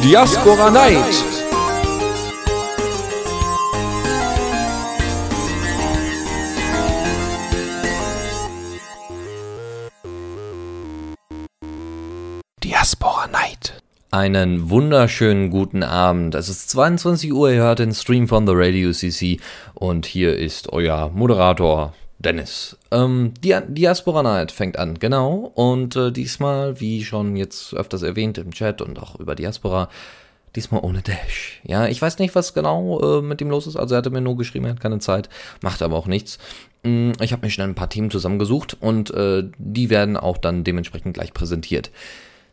Diaspora Night. Einen wunderschönen guten Abend. Es ist 22 Uhr, ihr hört den Stream von The Radio CC und hier ist euer Moderator Dennis. Ähm, die Diaspora Night fängt an, genau. Und äh, diesmal, wie schon jetzt öfters erwähnt im Chat und auch über Diaspora, diesmal ohne Dash. Ja, ich weiß nicht, was genau äh, mit ihm los ist. Also er hatte mir nur geschrieben, er hat keine Zeit, macht aber auch nichts. Mm, ich habe mir schnell ein paar Themen zusammengesucht und äh, die werden auch dann dementsprechend gleich präsentiert.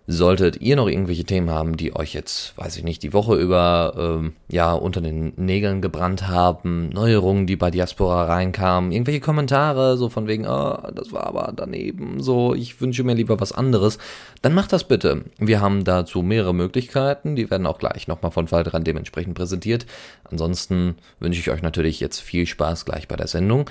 Solltet ihr noch irgendwelche Themen haben, die euch jetzt, weiß ich nicht, die Woche über ähm, ja unter den Nägeln gebrannt haben, Neuerungen, die bei Diaspora reinkamen, irgendwelche Kommentare, so von wegen, oh, das war aber daneben, so, ich wünsche mir lieber was anderes, dann macht das bitte. Wir haben dazu mehrere Möglichkeiten, die werden auch gleich nochmal von Waldran dementsprechend präsentiert. Ansonsten wünsche ich euch natürlich jetzt viel Spaß gleich bei der Sendung.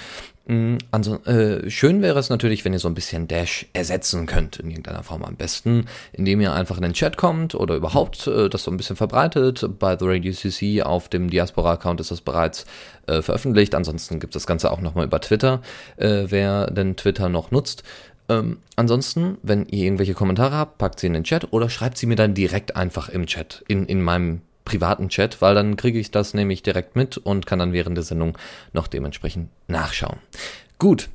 Also, äh, schön wäre es natürlich, wenn ihr so ein bisschen Dash ersetzen könnt in irgendeiner Form. Am besten, indem ihr einfach in den Chat kommt oder überhaupt äh, das so ein bisschen verbreitet. Bei The Radio CC auf dem Diaspora-Account ist das bereits äh, veröffentlicht. Ansonsten gibt es das Ganze auch nochmal über Twitter, äh, wer denn Twitter noch nutzt. Ähm, ansonsten, wenn ihr irgendwelche Kommentare habt, packt sie in den Chat oder schreibt sie mir dann direkt einfach im Chat, in, in meinem privaten Chat, weil dann kriege ich das nämlich direkt mit und kann dann während der Sendung noch dementsprechend nachschauen. Gut,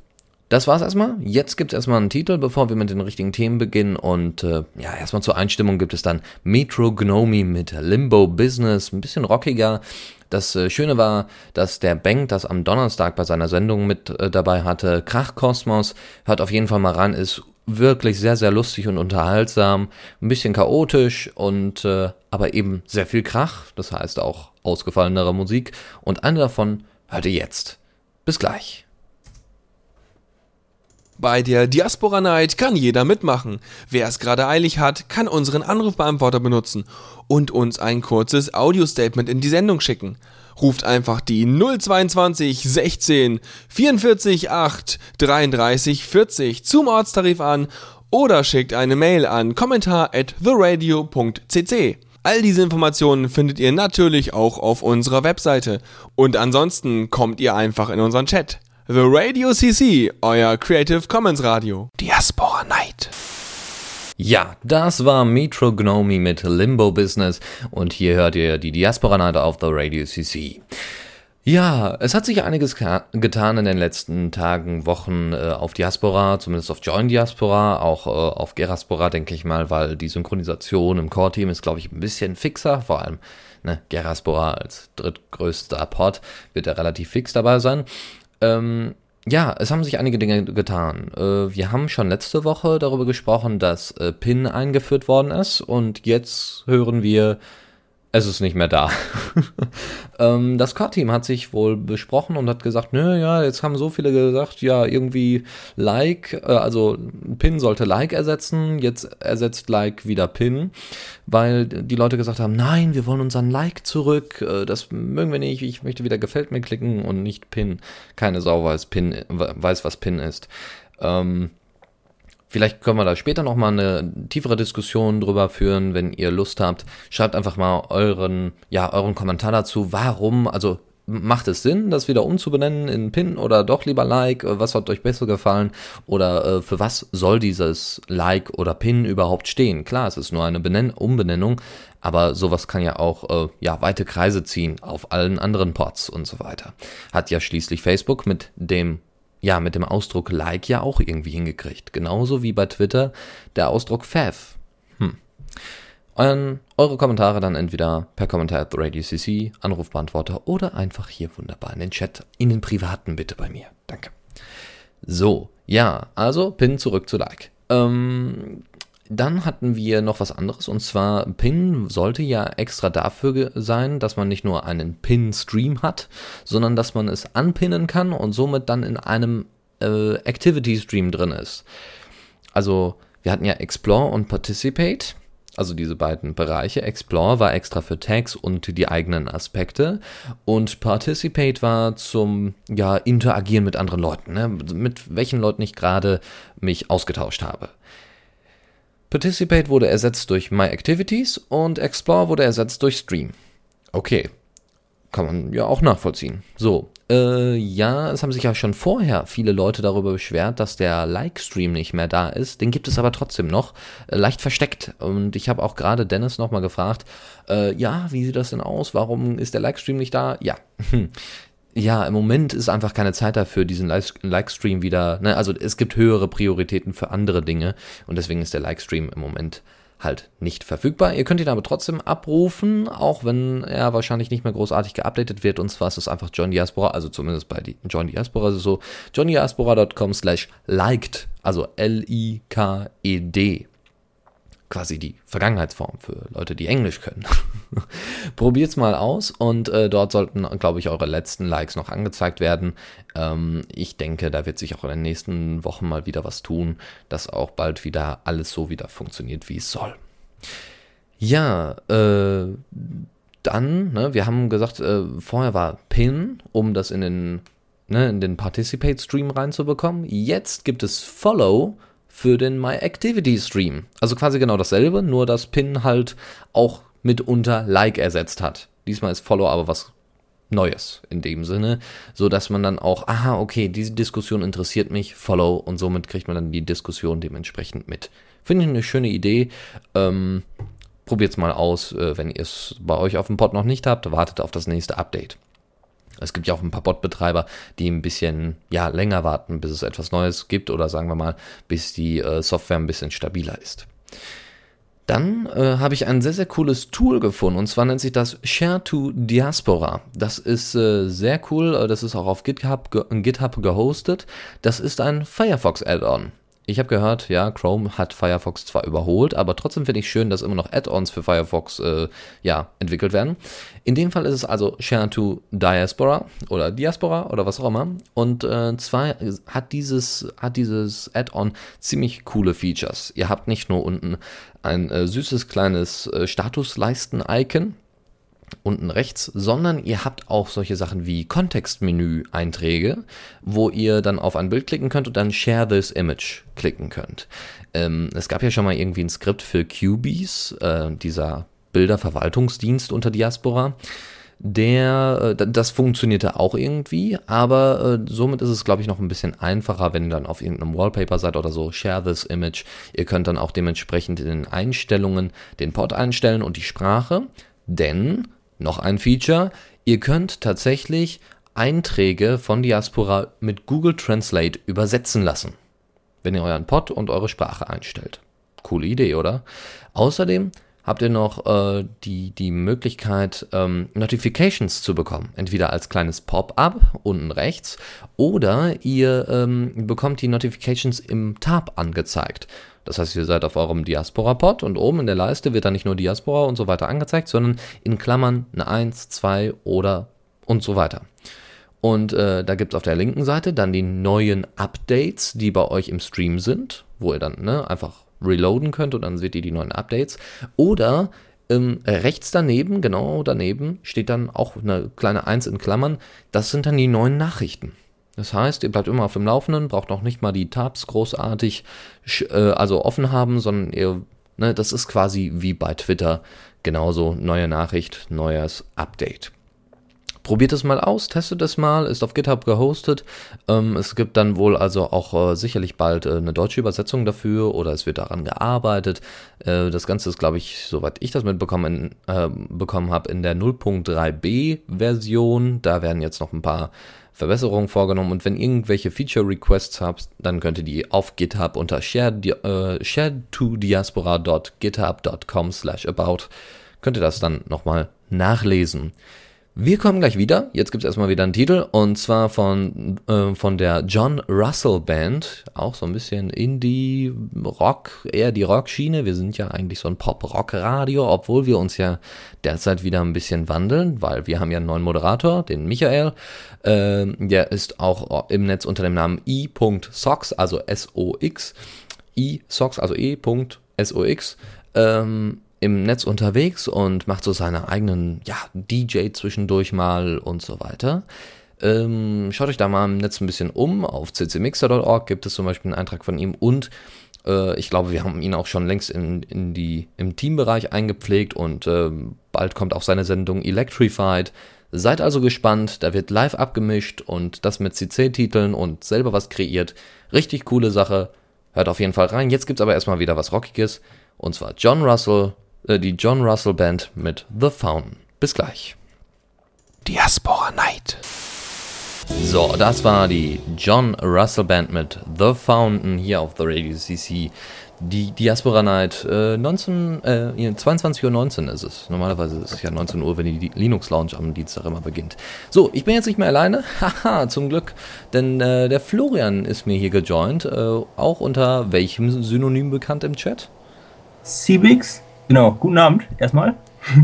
das war's erstmal. Jetzt gibt's erstmal einen Titel, bevor wir mit den richtigen Themen beginnen. Und äh, ja, erstmal zur Einstimmung gibt es dann Metro Gnome mit Limbo Business. Ein bisschen rockiger. Das äh, Schöne war, dass der Bank das am Donnerstag bei seiner Sendung mit äh, dabei hatte. Krachkosmos. Hört auf jeden Fall mal ran. Ist wirklich sehr, sehr lustig und unterhaltsam, ein bisschen chaotisch und äh, aber eben sehr viel Krach, das heißt auch ausgefallenere Musik. Und eine davon hört ihr jetzt. Bis gleich. Bei der Diaspora Night kann jeder mitmachen. Wer es gerade eilig hat, kann unseren Anrufbeantworter benutzen und uns ein kurzes Audio-Statement in die Sendung schicken. Ruft einfach die 022 16 44 8 33 40 zum Ortstarif an oder schickt eine Mail an kommentar at theradio.cc. All diese Informationen findet ihr natürlich auch auf unserer Webseite. Und ansonsten kommt ihr einfach in unseren Chat. The Radio CC, euer Creative Commons Radio. Diaspora Night. Ja, das war Metro Gnome mit Limbo Business und hier hört ihr die Diaspora Night auf The Radio CC. Ja, es hat sich einiges getan in den letzten Tagen, Wochen äh, auf Diaspora, zumindest auf Join Diaspora, auch äh, auf Geraspora, denke ich mal, weil die Synchronisation im Core-Team ist, glaube ich, ein bisschen fixer, vor allem ne, Geraspora als drittgrößter Port wird er relativ fix dabei sein. Ähm, ja, es haben sich einige Dinge getan. Äh, wir haben schon letzte Woche darüber gesprochen, dass äh, PIN eingeführt worden ist und jetzt hören wir, es ist nicht mehr da. ähm, das Core-Team hat sich wohl besprochen und hat gesagt, nö, ja, jetzt haben so viele gesagt, ja, irgendwie Like, äh, also Pin sollte Like ersetzen, jetzt ersetzt Like wieder Pin, weil die Leute gesagt haben, nein, wir wollen unseren Like zurück, äh, das mögen wir nicht, ich möchte wieder Gefällt mir klicken und nicht Pin. Keine Sau weiß, Pin, weiß was Pin ist. Ähm, Vielleicht können wir da später nochmal eine tiefere Diskussion drüber führen, wenn ihr Lust habt. Schreibt einfach mal euren, ja, euren Kommentar dazu. Warum, also macht es Sinn, das wieder umzubenennen in Pin oder doch lieber Like? Was hat euch besser gefallen? Oder äh, für was soll dieses Like oder Pin überhaupt stehen? Klar, es ist nur eine Benen Umbenennung, aber sowas kann ja auch äh, ja, weite Kreise ziehen auf allen anderen Pods und so weiter. Hat ja schließlich Facebook mit dem ja, mit dem Ausdruck Like ja auch irgendwie hingekriegt. Genauso wie bei Twitter der Ausdruck Fav. Hm. Euren, eure Kommentare dann entweder per Kommentar at Radio CC, Anrufbeantworter oder einfach hier wunderbar in den Chat, in den privaten bitte bei mir. Danke. So, ja, also Pin zurück zu Like. Ähm, dann hatten wir noch was anderes und zwar Pin sollte ja extra dafür sein, dass man nicht nur einen Pin-Stream hat, sondern dass man es anpinnen kann und somit dann in einem äh, Activity-Stream drin ist. Also wir hatten ja Explore und Participate. also diese beiden Bereiche. Explore war extra für Tags und die eigenen Aspekte und Participate war zum ja, Interagieren mit anderen Leuten, ne? mit welchen Leuten ich gerade mich ausgetauscht habe. Participate wurde ersetzt durch My Activities und Explore wurde ersetzt durch Stream. Okay, kann man ja auch nachvollziehen. So, äh, ja, es haben sich ja schon vorher viele Leute darüber beschwert, dass der Like-Stream nicht mehr da ist. Den gibt es aber trotzdem noch, äh, leicht versteckt. Und ich habe auch gerade Dennis nochmal gefragt, äh, ja, wie sieht das denn aus? Warum ist der Like-Stream nicht da? Ja. ja, im Moment ist einfach keine Zeit dafür, diesen Like-Stream wieder, ne, also es gibt höhere Prioritäten für andere Dinge und deswegen ist der Like-Stream im Moment halt nicht verfügbar. Ihr könnt ihn aber trotzdem abrufen, auch wenn er wahrscheinlich nicht mehr großartig geupdatet wird. Und zwar ist es einfach John Diaspora, also zumindest bei John Diaspora ist es so, johndiaspora.com slash liked, also L-I-K-E-D quasi die Vergangenheitsform für Leute, die Englisch können. Probiert's mal aus und äh, dort sollten, glaube ich, eure letzten Likes noch angezeigt werden. Ähm, ich denke, da wird sich auch in den nächsten Wochen mal wieder was tun, dass auch bald wieder alles so wieder funktioniert, wie es soll. Ja, äh, dann, ne, wir haben gesagt, äh, vorher war Pin, um das in den, ne, in den Participate-Stream reinzubekommen. Jetzt gibt es Follow, für den My Activity Stream. Also quasi genau dasselbe, nur dass Pin halt auch mitunter Like ersetzt hat. Diesmal ist Follow aber was Neues in dem Sinne, so dass man dann auch, aha, okay, diese Diskussion interessiert mich, Follow und somit kriegt man dann die Diskussion dementsprechend mit. Finde ich eine schöne Idee. Ähm, es mal aus, äh, wenn ihr es bei euch auf dem Pod noch nicht habt, wartet auf das nächste Update. Es gibt ja auch ein paar Bot-Betreiber, die ein bisschen ja, länger warten, bis es etwas Neues gibt oder sagen wir mal, bis die äh, Software ein bisschen stabiler ist. Dann äh, habe ich ein sehr, sehr cooles Tool gefunden und zwar nennt sich das Share to Diaspora. Das ist äh, sehr cool, äh, das ist auch auf GitHub, GitHub gehostet. Das ist ein Firefox Add-on. Ich habe gehört, ja, Chrome hat Firefox zwar überholt, aber trotzdem finde ich schön, dass immer noch Add-ons für Firefox äh, ja, entwickelt werden. In dem Fall ist es also Share to Diaspora oder Diaspora oder was auch immer. Und äh, zwar hat dieses, hat dieses Add-on ziemlich coole Features. Ihr habt nicht nur unten ein äh, süßes kleines äh, Statusleisten-Icon, unten rechts, sondern ihr habt auch solche Sachen wie Kontextmenü-Einträge, wo ihr dann auf ein Bild klicken könnt und dann Share this Image klicken könnt. Ähm, es gab ja schon mal irgendwie ein Skript für QBs, äh, dieser Bilderverwaltungsdienst unter Diaspora. Der, äh, das funktionierte auch irgendwie, aber äh, somit ist es, glaube ich, noch ein bisschen einfacher, wenn ihr dann auf irgendeinem Wallpaper seid oder so, share this image. Ihr könnt dann auch dementsprechend in den Einstellungen den Pod einstellen und die Sprache, denn noch ein Feature, ihr könnt tatsächlich Einträge von Diaspora mit Google Translate übersetzen lassen, wenn ihr euren Pod und eure Sprache einstellt. Coole Idee, oder? Außerdem habt ihr noch äh, die, die Möglichkeit, ähm, Notifications zu bekommen. Entweder als kleines Pop-up unten rechts oder ihr ähm, bekommt die Notifications im Tab angezeigt. Das heißt, ihr seid auf eurem Diaspora-Pod und oben in der Leiste wird dann nicht nur Diaspora und so weiter angezeigt, sondern in Klammern eine 1, 2 oder und so weiter. Und äh, da gibt es auf der linken Seite dann die neuen Updates, die bei euch im Stream sind, wo ihr dann ne, einfach reloaden könnt und dann seht ihr die neuen Updates. Oder ähm, rechts daneben, genau daneben, steht dann auch eine kleine 1 in Klammern. Das sind dann die neuen Nachrichten. Das heißt, ihr bleibt immer auf dem Laufenden, braucht noch nicht mal die Tabs großartig äh, also offen haben, sondern ihr, ne, das ist quasi wie bei Twitter genauso neue Nachricht, neues Update. Probiert es mal aus, testet es mal, ist auf GitHub gehostet. Ähm, es gibt dann wohl also auch äh, sicherlich bald äh, eine deutsche Übersetzung dafür oder es wird daran gearbeitet. Äh, das Ganze ist, glaube ich, soweit ich das mitbekommen äh, bekommen habe, in der 0.3b Version. Da werden jetzt noch ein paar Verbesserungen vorgenommen und wenn irgendwelche Feature Requests habt, dann könnt ihr die auf GitHub unter share2diaspora.github.com slash about könnt ihr das dann nochmal nachlesen. Wir kommen gleich wieder. Jetzt gibt es erstmal wieder einen Titel und zwar von, äh, von der John Russell Band. Auch so ein bisschen Indie-Rock, eher die Rockschiene. Wir sind ja eigentlich so ein Pop-Rock-Radio, obwohl wir uns ja derzeit wieder ein bisschen wandeln, weil wir haben ja einen neuen Moderator, den Michael. Äh, der ist auch im Netz unter dem Namen i.sox, also S-O-X. i.sox, also e.sox. Ähm, im Netz unterwegs und macht so seine eigenen, ja, DJ zwischendurch mal und so weiter. Ähm, schaut euch da mal im Netz ein bisschen um. Auf ccmixer.org gibt es zum Beispiel einen Eintrag von ihm und äh, ich glaube, wir haben ihn auch schon längst in, in die, im Teambereich eingepflegt und äh, bald kommt auch seine Sendung Electrified. Seid also gespannt, da wird live abgemischt und das mit CC-Titeln und selber was kreiert. Richtig coole Sache. Hört auf jeden Fall rein. Jetzt gibt's aber erstmal wieder was Rockiges. Und zwar John Russell, die John Russell Band mit The Fountain. Bis gleich. Diaspora Night. So, das war die John Russell Band mit The Fountain hier auf The Radio CC. Die Diaspora Night, äh, 19, äh, 22.19 Uhr ist es. Normalerweise ist es ja 19 Uhr, wenn die Linux Lounge am Dienstag immer beginnt. So, ich bin jetzt nicht mehr alleine. Haha, zum Glück. Denn äh, der Florian ist mir hier gejoint. Äh, auch unter welchem Synonym bekannt im Chat? Cbix. Genau, guten Abend erstmal.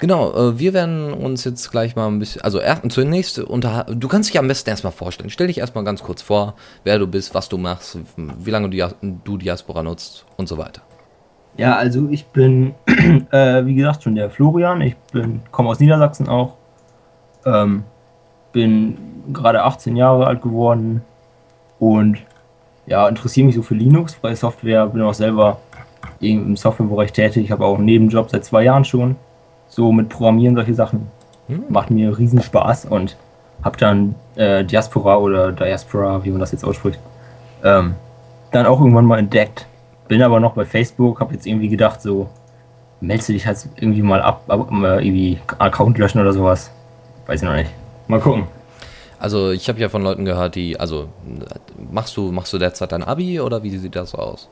Genau, äh, wir werden uns jetzt gleich mal ein bisschen, also erst, zunächst unter, du kannst dich am besten erstmal vorstellen. Stell dich erstmal ganz kurz vor, wer du bist, was du machst, wie lange du, du Diaspora nutzt und so weiter. Ja, also ich bin, äh, wie gesagt, schon der Florian. Ich bin, komme aus Niedersachsen auch. Ähm, bin gerade 18 Jahre alt geworden und ja, interessiere mich so für Linux, freie Software, bin auch selber im Softwarebereich tätig. Ich habe auch einen Nebenjob seit zwei Jahren schon so mit Programmieren, solche Sachen. Hm. Macht mir riesen Spaß und habe dann äh, Diaspora oder Diaspora, wie man das jetzt ausspricht, ähm, dann auch irgendwann mal entdeckt. Bin aber noch bei Facebook, habe jetzt irgendwie gedacht, so, meldest du dich halt irgendwie mal ab, ab irgendwie Account löschen oder sowas. Weiß ich noch nicht. Mal gucken. Also ich habe ja von Leuten gehört, die, also machst du, machst du derzeit dein Abi oder wie sieht das aus?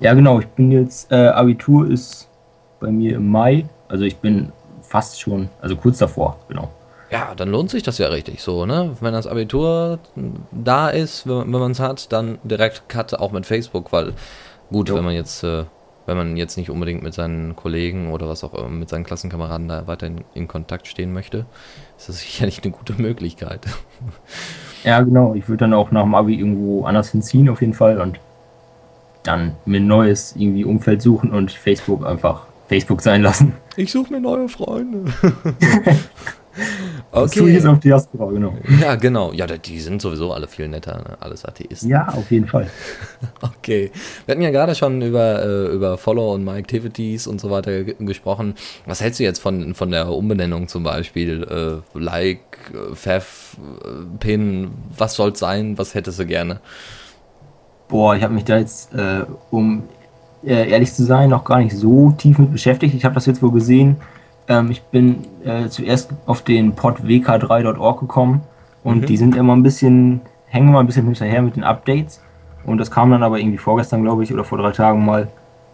Ja genau, ich bin jetzt, äh, Abitur ist bei mir im Mai also ich bin fast schon, also kurz davor, genau. Ja, dann lohnt sich das ja richtig so, ne? Wenn das Abitur da ist, wenn, wenn man es hat, dann direkt Cut auch mit Facebook, weil gut, jo. wenn man jetzt, äh, wenn man jetzt nicht unbedingt mit seinen Kollegen oder was auch immer, mit seinen Klassenkameraden da weiterhin in Kontakt stehen möchte, ist das sicherlich eine gute Möglichkeit. Ja, genau. Ich würde dann auch nach dem Abi irgendwo anders hinziehen, auf jeden Fall, und dann mir ein neues irgendwie Umfeld suchen und Facebook einfach Facebook sein lassen. Ich suche mir neue Freunde. okay. Jetzt auf Diaspora, genau. Ja, genau. Ja, die sind sowieso alle viel netter, ne? alles Atheisten. Ja, auf jeden Fall. okay. Wir hatten ja gerade schon über, äh, über Follow und My Activities und so weiter gesprochen. Was hältst du jetzt von, von der Umbenennung zum Beispiel? Äh, like, Fev, äh, Pin, was soll es sein? Was hättest du gerne? Boah, ich habe mich da jetzt äh, um äh, ehrlich zu sein, noch gar nicht so tief mit beschäftigt. Ich habe das jetzt wohl gesehen. Ähm, ich bin äh, zuerst auf den pod wk3.org gekommen und mhm. die sind immer ein bisschen, hängen immer ein bisschen hinterher mit den Updates. Und das kam dann aber irgendwie vorgestern, glaube ich, oder vor drei Tagen mal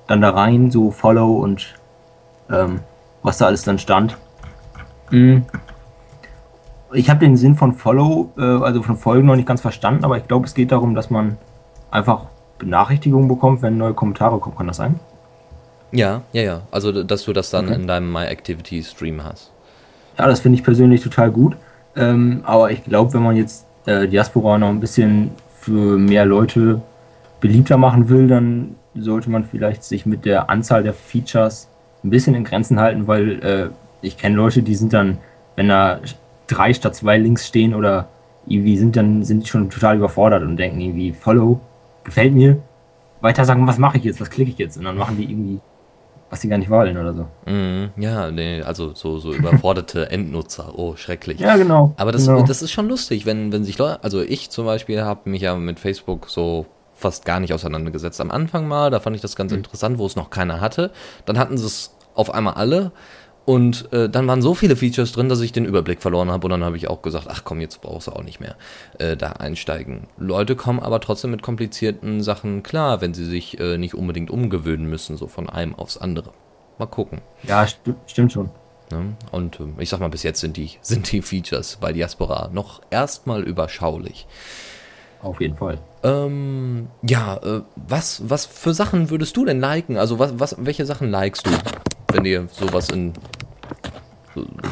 dann da rein, so Follow und ähm, was da alles dann stand. Mhm. Ich habe den Sinn von Follow, äh, also von Folgen noch nicht ganz verstanden, aber ich glaube, es geht darum, dass man einfach Benachrichtigungen bekommt, wenn neue Kommentare kommen. Kann das sein? Ja, ja, ja. Also, dass du das dann okay. in deinem My Activity Stream hast. Ja, das finde ich persönlich total gut. Ähm, aber ich glaube, wenn man jetzt äh, Diaspora noch ein bisschen für mehr Leute beliebter machen will, dann sollte man vielleicht sich mit der Anzahl der Features ein bisschen in Grenzen halten, weil äh, ich kenne Leute, die sind dann, wenn da drei statt zwei Links stehen oder irgendwie sind dann sind die schon total überfordert und denken irgendwie Follow gefällt mir, weiter sagen, was mache ich jetzt, was klicke ich jetzt? Und dann machen die irgendwie, was sie gar nicht wollen oder so. Mm, ja, nee, also so, so überforderte Endnutzer, oh, schrecklich. Ja, genau. Aber das, genau. das ist schon lustig, wenn, wenn sich Leute, also ich zum Beispiel habe mich ja mit Facebook so fast gar nicht auseinandergesetzt. Am Anfang mal, da fand ich das ganz mhm. interessant, wo es noch keiner hatte. Dann hatten sie es auf einmal alle und äh, dann waren so viele Features drin, dass ich den Überblick verloren habe. Und dann habe ich auch gesagt, ach komm, jetzt brauchst du auch nicht mehr äh, da einsteigen. Leute kommen aber trotzdem mit komplizierten Sachen klar, wenn sie sich äh, nicht unbedingt umgewöhnen müssen, so von einem aufs andere. Mal gucken. Ja, st stimmt schon. Ja, und ähm, ich sag mal, bis jetzt sind die, sind die Features bei Diaspora noch erstmal überschaulich. Auf jeden Fall. Ähm, ja, äh, was, was für Sachen würdest du denn liken? Also was, was, welche Sachen likest du, wenn dir sowas in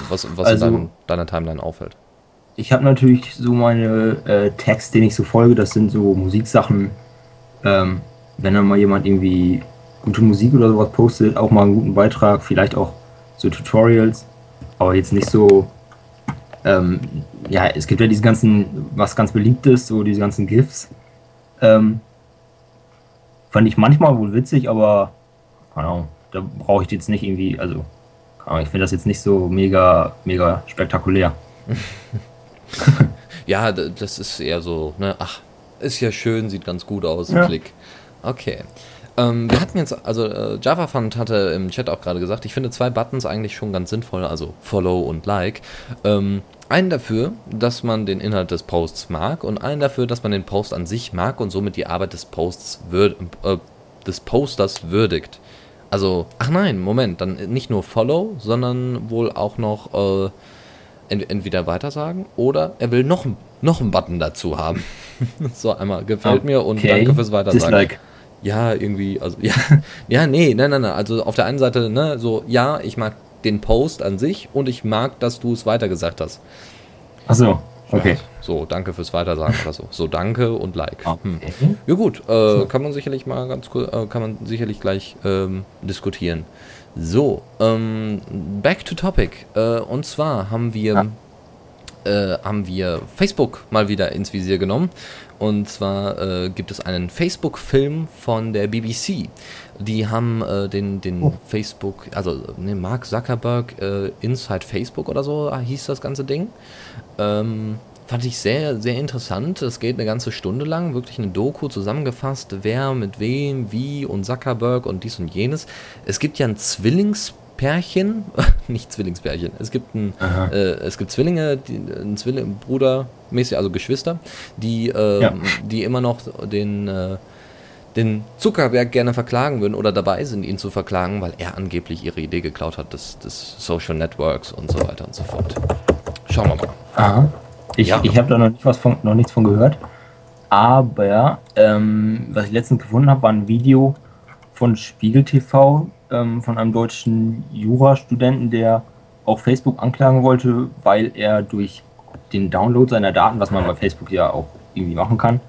was, was also, in deinem, deiner Timeline auffällt? Ich habe natürlich so meine äh, Tags, denen ich so folge, das sind so Musiksachen. Ähm, wenn dann mal jemand irgendwie gute Musik oder sowas postet, auch mal einen guten Beitrag, vielleicht auch so Tutorials, aber jetzt nicht so. Ähm, ja, es gibt ja diese ganzen, was ganz beliebt ist, so diese ganzen GIFs. Ähm, fand ich manchmal wohl witzig, aber keine Ahnung, da brauche ich jetzt nicht irgendwie, also ich finde das jetzt nicht so mega, mega spektakulär. ja, das ist eher so, ne, ach, ist ja schön, sieht ganz gut aus, Ja. Klick. Okay. Ähm, wir hatten jetzt, also äh, Java Fund hatte im Chat auch gerade gesagt, ich finde zwei Buttons eigentlich schon ganz sinnvoll, also Follow und Like. Ähm, einen dafür, dass man den Inhalt des Posts mag und einen dafür, dass man den Post an sich mag und somit die Arbeit des Posts würd, äh, des Posters würdigt. Also, ach nein, Moment, dann nicht nur Follow, sondern wohl auch noch äh, ent entweder weitersagen oder er will noch, noch einen Button dazu haben. so einmal gefällt mir und Okay. danke fürs Weitersagen. Dislike. Ja, irgendwie, also ja, ja, nee, nein, nein, nein. Also auf der einen Seite, ne, so, ja, ich mag den Post an sich und ich mag, dass du es weitergesagt hast. Achso, okay. Ja, so, danke fürs Weitersagen oder so. So, danke und Like. Hm. Ja gut, äh, kann man sicherlich mal ganz kurz, äh, kann man sicherlich gleich ähm, diskutieren. So, ähm, back to topic. Äh, und zwar haben wir, äh, haben wir Facebook mal wieder ins Visier genommen. Und zwar äh, gibt es einen Facebook-Film von der BBC. Die haben äh, den, den Oh. Facebook, also ne, Mark Zuckerberg äh, Inside Facebook oder so hieß das ganze Ding. Ähm, fand ich sehr, sehr interessant. Es geht eine ganze Stunde lang, wirklich eine Doku zusammengefasst, wer mit wem, wie und Zuckerberg und dies und jenes. Es gibt ja ein Zwillingspärchen, nicht Zwillingspärchen, es gibt ein, äh, es gibt Zwillinge, die, ein Zwilling, Bruder, mäßig, also Geschwister, die, äh, Ja. die immer noch den, äh, den Zuckerberg gerne verklagen würden oder dabei sind, ihn zu verklagen, weil er angeblich ihre Idee geklaut hat des, des Social Networks und so weiter und so fort. Schauen wir mal. Aha. Ich, Ja. ich habe da noch, nicht was von, noch nichts von gehört. Aber ähm, was ich letztens gefunden habe, war ein Video von Spiegel TV ähm, von einem deutschen Jurastudenten, der auch Facebook anklagen wollte, weil er durch den Download seiner Daten, was man bei Facebook ja auch irgendwie machen kann.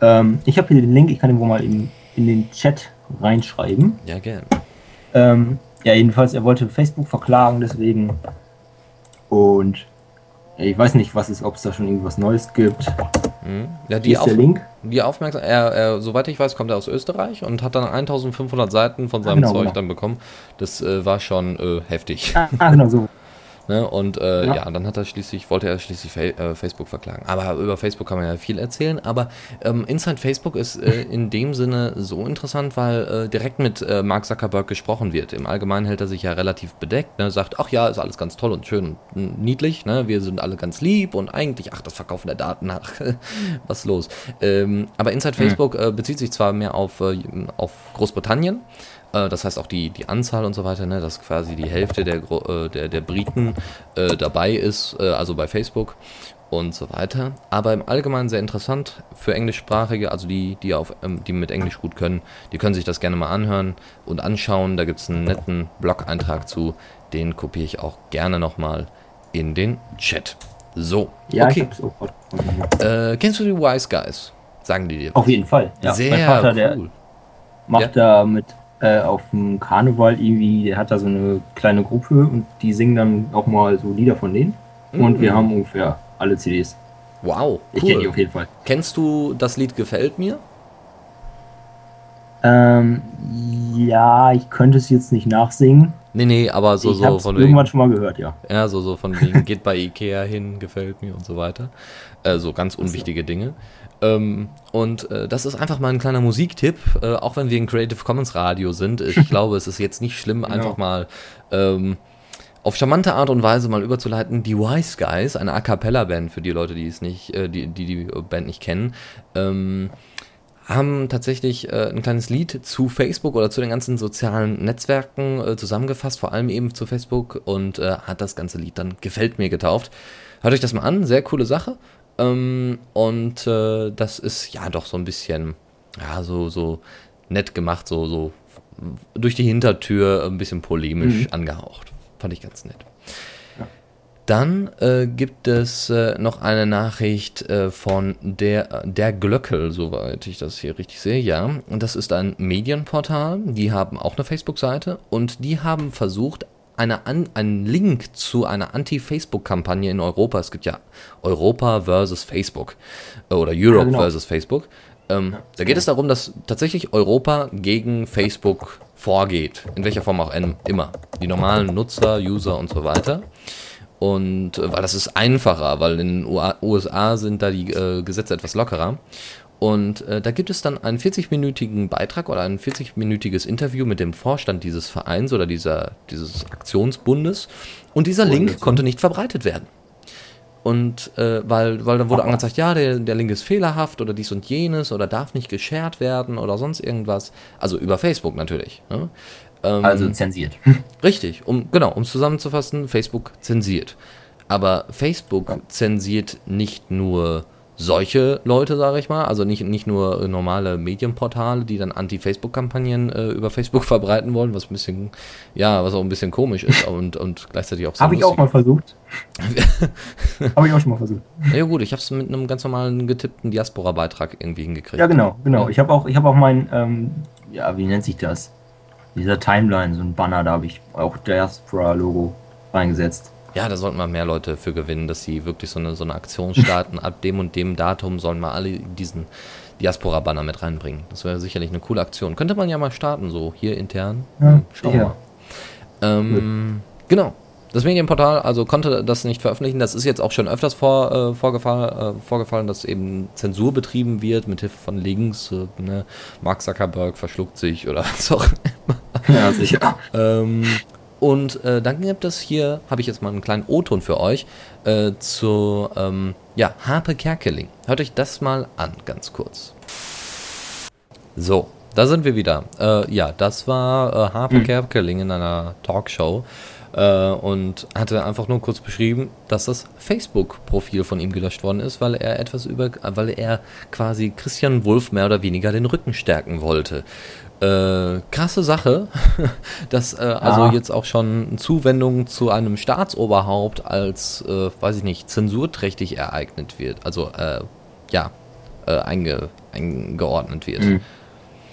Ähm, ich habe hier den Link, ich kann ihn wohl mal in, in den Chat reinschreiben. Ja, gern. Ähm, ja, jedenfalls, er wollte Facebook verklagen, deswegen. Und ja, ich weiß nicht, was ist, ob es da schon irgendwas Neues gibt. Mhm. Ja, Hier die, Auf der Link. Die Aufmerksam, er, er, soweit ich weiß, kommt er aus Österreich und hat dann 1500 Seiten von seinem genau, Zeug genau. dann bekommen. Das äh, war schon äh, heftig. Ah, ah, genau so. Ne? Und äh, ja. Ja. dann hat er schließlich, wollte er schließlich Fa äh, Facebook verklagen. Aber über Facebook kann man ja viel erzählen. Aber ähm, Inside Facebook ist äh, in dem Sinne so interessant, weil äh, direkt mit äh, Mark Zuckerberg gesprochen wird. Im Allgemeinen hält er sich ja relativ bedeckt, ne? sagt, ach ja, ist alles ganz toll und schön und niedlich, ne? wir sind alle ganz lieb und eigentlich, ach, das Verkaufen der Daten nach, was los? Ähm, aber Inside Facebook äh, bezieht sich zwar mehr auf, äh, auf Großbritannien, äh, das heißt auch die, die Anzahl und so weiter, ne, dass quasi die Hälfte der, äh, der, der Briten äh, dabei ist, äh, also bei Facebook und so weiter. Aber im Allgemeinen sehr interessant für Englischsprachige, also die, die, auf, ähm, die mit Englisch gut können, die können sich das gerne mal anhören und anschauen. Da gibt es einen netten Blog-Eintrag zu, den kopiere ich auch gerne nochmal in den Chat. So, Ja, okay. Äh, kennst du die Wise Guys? Sagen die dir? Auf jeden Fall. Ja. Sehr mein Vater, cool. macht da mit äh, auf dem Karneval irgendwie, der hat da so eine kleine Gruppe und die singen dann auch mal so Lieder von denen. Und wir Mhm. haben ungefähr alle CDs. Wow, Ich kenne die cool. auf jeden Fall. Kennst du das Lied Gefällt mir? Ähm, ja, ich könnte es jetzt nicht nachsingen. Nee, nee, aber so, ich so habe von irgendwann wegen, schon mal gehört, ja. ja, so, so von wegen, geht bei Ikea hin, gefällt mir und so weiter. Äh, so ganz unwichtige Dinge. Ähm, und äh, das ist einfach mal ein kleiner Musiktipp, äh, auch wenn wir ein Creative Commons Radio sind. Ich glaube, es ist jetzt nicht schlimm, Genau. einfach mal ähm, auf charmante Art und Weise mal überzuleiten. Die Wise Guys, eine A cappella Band für die Leute, die es nicht, äh, die, die die Band nicht kennen, ähm, haben tatsächlich äh, ein kleines Lied zu Facebook oder zu den ganzen sozialen Netzwerken äh, zusammengefasst, vor allem eben zu Facebook und äh, hat das ganze Lied dann Gefällt mir getauft. Hört euch das mal an, sehr coole Sache. Ähm, und äh, das ist ja doch so ein bisschen, ja, so, so nett gemacht, so, so durch die Hintertür ein bisschen polemisch angehaucht. Fand ich ganz nett. Dann äh, gibt es äh, noch eine Nachricht äh, von der, der Glöckel, soweit ich das hier richtig sehe, ja. Und das ist ein Medienportal, die haben auch eine Facebook-Seite und die haben versucht, eine An einen Link zu einer Anti-Facebook-Kampagne in Europa. Es gibt ja Europa versus Facebook äh, oder Europe ja, genau. versus Facebook. Ähm, ja, da geht ja. es darum, dass tatsächlich Europa gegen Facebook vorgeht, in welcher Form auch immer. Die normalen Nutzer, User und so weiter. Und äh, weil das ist einfacher, weil in den USA sind da die äh, Gesetze etwas lockerer. Und äh, da gibt es dann einen 40-minütigen Beitrag oder ein 40-minütiges Interview mit dem Vorstand dieses Vereins oder dieser, dieses Aktionsbundes. Und dieser Link konnte nicht verbreitet werden. Und äh, weil, weil dann wurde angezeigt, ja, der, der Link ist fehlerhaft oder dies und jenes oder darf nicht geshared werden oder sonst irgendwas. Also über Facebook natürlich. Ne? Ähm, also zensiert. Richtig, um genau, um es zusammenzufassen, Facebook zensiert. Aber Facebook ja. zensiert nicht nur solche Leute, sage ich mal, also nicht, nicht nur normale Medienportale, die dann Anti-Facebook-Kampagnen äh, über Facebook verbreiten wollen, was ein bisschen, ja, was auch ein bisschen komisch ist und, und gleichzeitig auch so. Habe ich auch mal versucht. habe ich auch schon mal versucht. Ja gut, ich habe es mit einem ganz normalen getippten Diaspora-Beitrag irgendwie hingekriegt. Ja genau, genau. Ja. Ich habe auch, ich habe auch mein, ähm, ja, wie nennt sich das? dieser Timeline, so ein Banner, da habe ich auch Diaspora-Logo reingesetzt. Ja, da sollten wir mehr Leute für gewinnen, dass sie wirklich so eine, so eine Aktion starten. Ab dem und dem Datum sollen wir alle diesen Diaspora-Banner mit reinbringen. Das wäre sicherlich eine coole Aktion. Könnte man ja mal starten, so hier intern. Ja, Schauen wir mal. Ähm, genau. Das Medienportal also konnte das nicht veröffentlichen. Das ist jetzt auch schon öfters vor, äh, vorgefallen, äh, vorgefallen, dass eben Zensur betrieben wird mit Hilfe von Links. Äh, ne? Mark Zuckerberg verschluckt sich oder was auch immer. Ja, sicher. ähm, und äh, dann gibt es hier, habe ich jetzt mal einen kleinen O-Ton für euch, äh, zu ähm, ja, Harpe Kerkeling. Hört euch das mal an, ganz kurz. So, da sind wir wieder. Äh, ja, das war äh, Harpe mhm. Kerkeling in einer Talkshow äh, und hatte einfach nur kurz beschrieben, dass das Facebook-Profil von ihm gelöscht worden ist, weil er etwas über, weil er quasi Christian Wulff mehr oder weniger den Rücken stärken wollte. Äh, krasse Sache, dass äh, also ja. jetzt auch schon Zuwendung zu einem Staatsoberhaupt als, äh, weiß ich nicht, zensurträchtig ereignet wird. Also, äh, ja, äh, einge, eingeordnet wird. Mhm.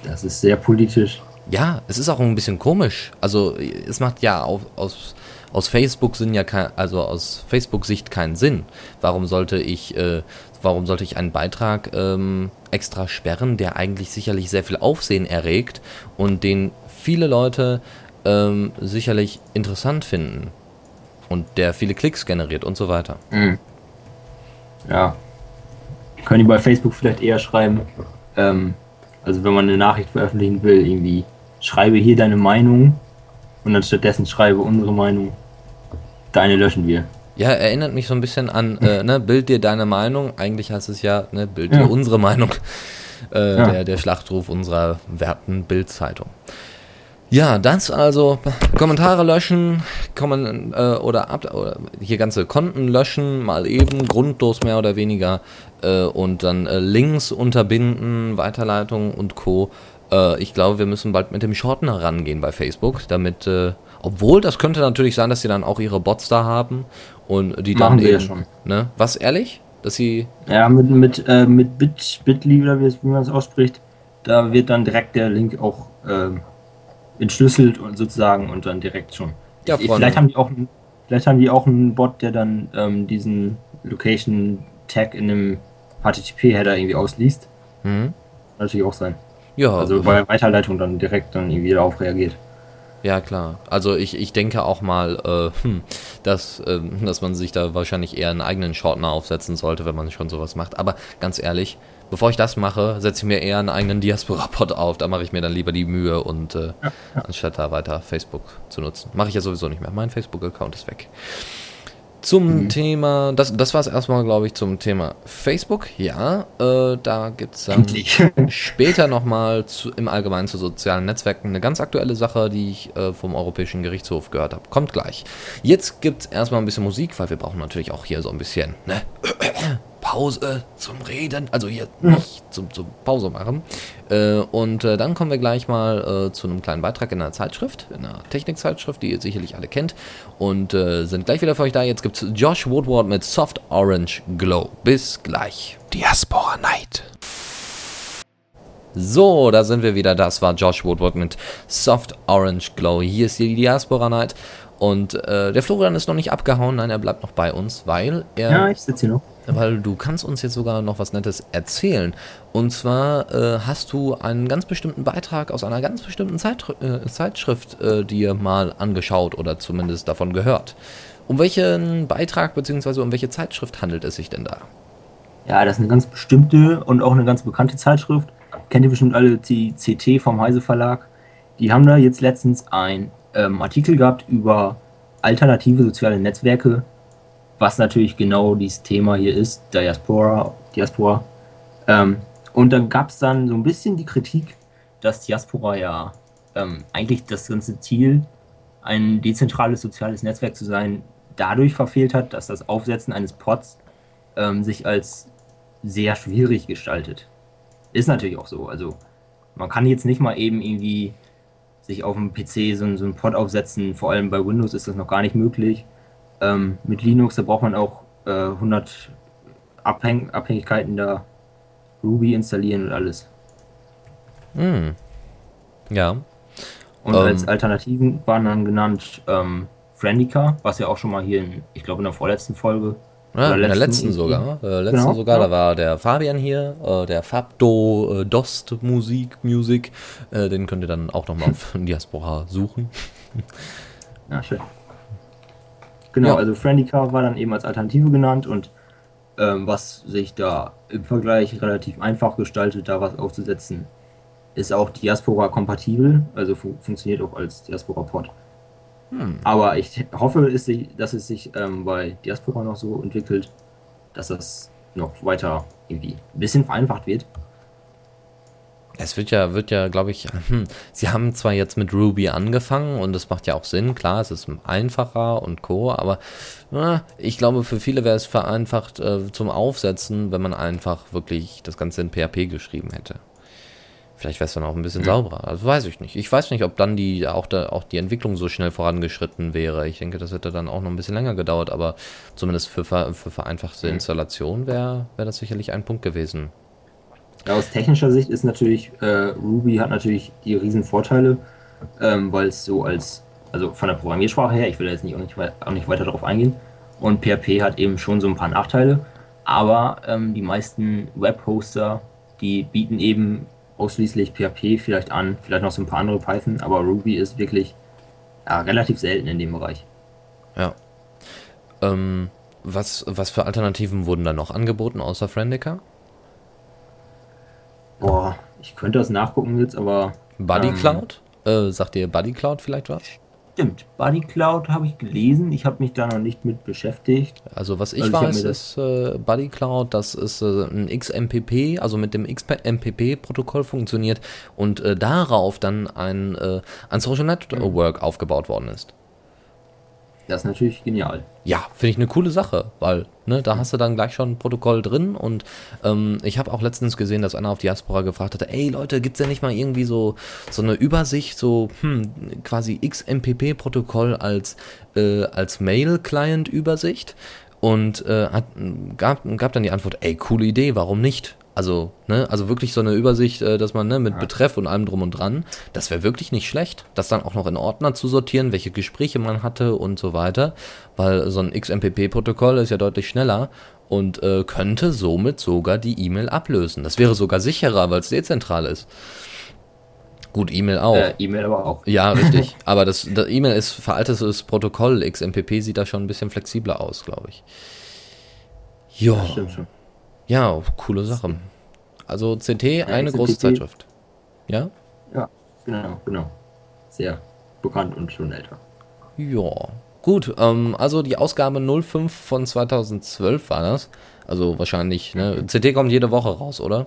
Das ist sehr politisch. Ja, es ist auch ein bisschen komisch. Also es macht ja auf, aus, aus Facebook Sinn ja kein, also aus Facebook-Sicht keinen Sinn. Warum sollte ich, äh, warum sollte ich einen Beitrag ähm, extra sperren, der eigentlich sicherlich sehr viel Aufsehen erregt und den viele Leute ähm, sicherlich interessant finden und der viele Klicks generiert und so weiter. Mhm. Ja. Können die bei Facebook vielleicht eher schreiben, ähm, also wenn man eine Nachricht veröffentlichen will, irgendwie schreibe hier deine Meinung und dann stattdessen schreibe unsere Meinung. Deine löschen wir. Ja, erinnert mich so ein bisschen an, äh, ne, Bild dir deine Meinung. Eigentlich heißt es ja, ne, Bild dir ja. unsere Meinung. Äh, ja. der, der Schlachtruf unserer werten Bildzeitung. Ja, das also Kommentare löschen, kommen äh, oder, ab, oder hier ganze Konten löschen, mal eben grundlos mehr oder weniger äh, und dann äh, Links unterbinden, Weiterleitung und Co. Äh, ich glaube, wir müssen bald mit dem Shortener rangehen bei Facebook, damit, äh, obwohl das könnte natürlich sein, dass sie dann auch ihre Bots da haben und die Machen dann eben, ja schon. Ne? Was, ehrlich? Dass sie. Ja, mit, mit, äh, mit Bit, Bitly oder wie, wie man es ausspricht, da wird dann direkt der Link auch ähm, entschlüsselt und sozusagen und dann direkt schon. Ja, ich, vielleicht haben die auch vielleicht haben die auch einen Bot, der dann ähm, diesen Location Tag in einem HTTP-Header irgendwie ausliest. Mhm. Kann natürlich auch sein. Ja. Also bei Weiterleitung dann direkt dann irgendwie darauf reagiert. Ja, klar. Also ich, ich denke auch mal, äh, hm, dass, äh, dass man sich da wahrscheinlich eher einen eigenen Shortener aufsetzen sollte, wenn man schon sowas macht. Aber ganz ehrlich, bevor ich das mache, setze ich mir eher einen eigenen Diaspora-Pod auf. Da mache ich mir dann lieber die Mühe und äh, ja, ja. anstatt da weiter Facebook zu nutzen. Mache ich ja sowieso nicht mehr. Mein Facebook-Account ist weg. Zum mhm. Thema, das, das war es erstmal, glaube ich, zum Thema Facebook. Ja, äh, da gibt es dann später nochmal im Allgemeinen zu sozialen Netzwerken eine ganz aktuelle Sache, die ich äh, vom Europäischen Gerichtshof gehört habe. Kommt gleich. Jetzt gibt es erstmal ein bisschen Musik, weil wir brauchen natürlich auch hier so ein bisschen, ne? Pause zum Reden, also hier nicht zum, zum Pause machen. Äh, und äh, dann kommen wir gleich mal äh, zu einem kleinen Beitrag in einer Zeitschrift, in einer Technikzeitschrift, die ihr sicherlich alle kennt. Und äh, sind gleich wieder für euch da. Jetzt gibt es Josh Woodward mit Soft Orange Glow. Bis gleich. Diaspora Night. So, da sind wir wieder. Das war Josh Woodward mit Soft Orange Glow. Hier ist die Diaspora Night. Und äh, der Florian ist noch nicht abgehauen. Nein, er bleibt noch bei uns, weil er. Ja, ich sitze hier noch. Weil du kannst uns jetzt sogar noch was Nettes erzählen. Und zwar äh, hast du einen ganz bestimmten Beitrag aus einer ganz bestimmten Zeit, äh, Zeitschrift äh, dir mal angeschaut oder zumindest davon gehört. Um welchen Beitrag bzw. um welche Zeitschrift handelt es sich denn da? Ja, das ist eine ganz bestimmte und auch eine ganz bekannte Zeitschrift. Kennt ihr bestimmt alle die CT vom Heise Verlag. Die haben da jetzt letztens einen ähm, Artikel gehabt über alternative soziale Netzwerke, was natürlich genau dieses Thema hier ist, Diaspora. Diaspora. Ähm, und dann gab es dann so ein bisschen die Kritik, dass Diaspora ja ähm, eigentlich das ganze Ziel, ein dezentrales soziales Netzwerk zu sein, dadurch verfehlt hat, dass das Aufsetzen eines Pods ähm, sich als sehr schwierig gestaltet. Ist natürlich auch so. Also man kann jetzt nicht mal eben irgendwie sich auf dem PC so, so einen Pod aufsetzen. Vor allem bei Windows ist das noch gar nicht möglich. Ähm, mit Linux, da braucht man auch äh, 100 Abhäng Abhängigkeiten da. Ruby installieren und alles. Hm. Ja. Und Ähm. als Alternativen waren dann genannt ähm, Friendica, was ja auch schon mal hier in, ich glaube, in der vorletzten Folge. Ja, in der letzten irgendwie. sogar. Äh, letzten Genau, sogar, ja. da war der Fabian hier, äh, der Fabdo äh, Dost Musik, Music. Äh, den könnt ihr dann auch nochmal auf Diaspora suchen. Ja, schön. Genau, Ja. also Friendica war dann eben als Alternative genannt und ähm, was sich da im Vergleich relativ einfach gestaltet, da was aufzusetzen, ist auch Diaspora kompatibel, also fu funktioniert auch als Diaspora Pod. Hm. Aber ich hoffe, dass es sich ähm, bei Diaspora noch so entwickelt, dass das noch weiter irgendwie ein bisschen vereinfacht wird. Es wird ja, wird ja, glaube ich, hm, sie haben zwar jetzt mit Ruby angefangen und das macht ja auch Sinn, klar, es ist einfacher und Co., aber äh, ich glaube, für viele wäre es vereinfacht äh, zum Aufsetzen, wenn man einfach wirklich das Ganze in PHP geschrieben hätte. Vielleicht wäre es dann auch ein bisschen sauberer. Also weiß ich nicht. Ich weiß nicht, ob dann die auch, da, auch die Entwicklung so schnell vorangeschritten wäre. Ich denke, das hätte dann auch noch ein bisschen länger gedauert, aber zumindest für, für vereinfachte Installation wäre wär das sicherlich ein Punkt gewesen. Ja, aus technischer Sicht ist natürlich, äh, Ruby hat natürlich die riesen Vorteile, ähm, weil es so als, also von der Programmiersprache her, ich will da jetzt nicht, auch, nicht, auch nicht weiter darauf eingehen, und PHP hat eben schon so ein paar Nachteile, aber ähm, die meisten Webhoster, die bieten eben ausschließlich PHP vielleicht an, vielleicht noch so ein paar andere Python, aber Ruby ist wirklich ja, relativ selten in dem Bereich. Ja. Ähm, was, was für Alternativen wurden da noch angeboten außer Friendica? Boah, ich könnte das nachgucken jetzt, aber Buddy Ähm. Cloud? Äh, sagt dir Buddy Cloud vielleicht was? Stimmt, Buddy Cloud habe ich gelesen, ich habe mich da noch nicht mit beschäftigt. Also was ich Also ich weiß, mir ist äh, Buddy Cloud, das ist äh, ein XMPP, also mit dem XMPP-Protokoll funktioniert und äh, darauf dann ein, äh, ein Social Network aufgebaut worden ist. Das ist natürlich genial. Ja, finde ich eine coole Sache, weil ne, da hast du dann gleich schon ein Protokoll drin und ähm, ich habe auch letztens gesehen, dass einer auf Diaspora gefragt hatte, ey Leute, gibt's denn nicht mal irgendwie so, so eine Übersicht, so hm, quasi XMPP-Protokoll als, äh, als Mail-Client-Übersicht? Und äh, hat, gab, gab dann die Antwort, ey, coole Idee, warum nicht? Also, ne, also wirklich so eine Übersicht, äh, dass man ne, mit Betreff und allem drum und dran, das wäre wirklich nicht schlecht. Das dann auch noch in Ordner zu sortieren, welche Gespräche man hatte und so weiter, weil so ein XMPP-Protokoll ist ja deutlich schneller und äh, könnte somit sogar die E-Mail ablösen. Das wäre sogar sicherer, weil es dezentral ist. Gut, E-Mail auch. Äh, E-Mail aber auch. Ja, richtig. Aber das, das E-Mail ist veraltetes Protokoll. XMPP sieht da schon ein bisschen flexibler aus, glaube ich. Jo. Stimmt schon. Ja, coole Sache. Also CT, eine XMPP. große Zeitschrift. Ja? Ja, genau, genau. Sehr bekannt und schon älter. Ja. Gut, ähm, also die Ausgabe 05 von 2012 war das. Also wahrscheinlich, ne? CT kommt jede Woche raus, oder?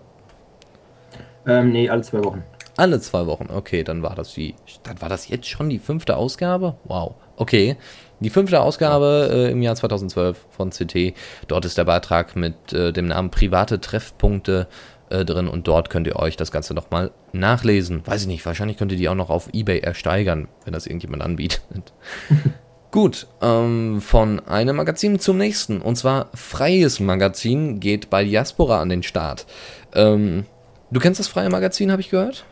Ähm, nee, alle zwei Wochen. Alle zwei Wochen. Okay, dann war das die. Dann war das jetzt schon die fünfte Ausgabe? Wow. Okay. Die fünfte Ausgabe äh, im Jahr 2012 von CT. Dort ist der Beitrag mit äh, dem Namen Private Treffpunkte äh, drin und dort könnt ihr euch das Ganze nochmal nachlesen. Weiß ich nicht, wahrscheinlich könnt ihr die auch noch auf Ebay ersteigern, wenn das irgendjemand anbietet. Gut, ähm, von einem Magazin zum nächsten. Und zwar Freies Magazin geht bei Diaspora an den Start. Ähm, du kennst das Freie Magazin, habe ich gehört?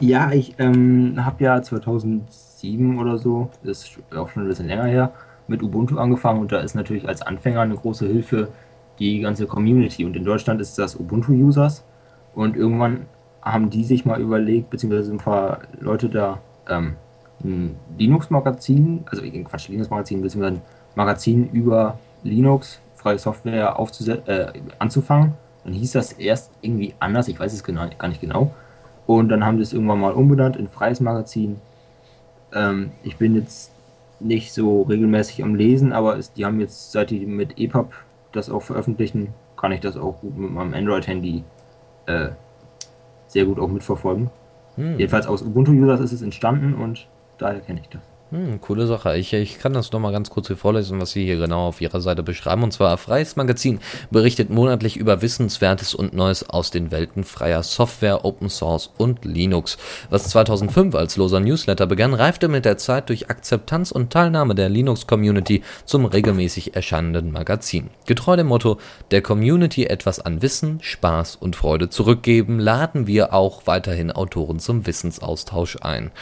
Ja, ich ähm, habe ja 2007 oder so, das ist auch schon ein bisschen länger her, mit Ubuntu angefangen und da ist natürlich als Anfänger eine große Hilfe die ganze Community. Und in Deutschland ist das Ubuntu-Users und irgendwann haben die sich mal überlegt, beziehungsweise ein paar Leute da, ähm, ein Linux-Magazin, also Quatsch, Linux-Magazin, beziehungsweise ein Magazin über Linux, freie Software äh, anzufangen. Dann hieß das erst irgendwie anders, ich weiß es genau, gar nicht genau. Und dann haben sie es irgendwann mal umbenannt in freies Magazin. Ähm, ich bin jetzt nicht so regelmäßig am Lesen, aber es, die haben jetzt, seit die mit EPUB das auch veröffentlichen, kann ich das auch gut mit meinem Android-Handy äh, sehr gut auch mitverfolgen. Hm. Jedenfalls aus Ubuntu-Users ist es entstanden und daher kenne ich das. Hm, coole Sache. Ich, ich kann das nochmal ganz kurz hier vorlesen, was Sie hier genau auf Ihrer Seite beschreiben. Und zwar, Freies Magazin berichtet monatlich über Wissenswertes und Neues aus den Welten freier Software, Open Source und Linux. Was 2005 als loser Newsletter begann, reifte mit der Zeit durch Akzeptanz und Teilnahme der Linux-Community zum regelmäßig erscheinenden Magazin. Getreu dem Motto, der Community etwas an Wissen, Spaß und Freude zurückgeben, laden wir auch weiterhin Autoren zum Wissensaustausch ein.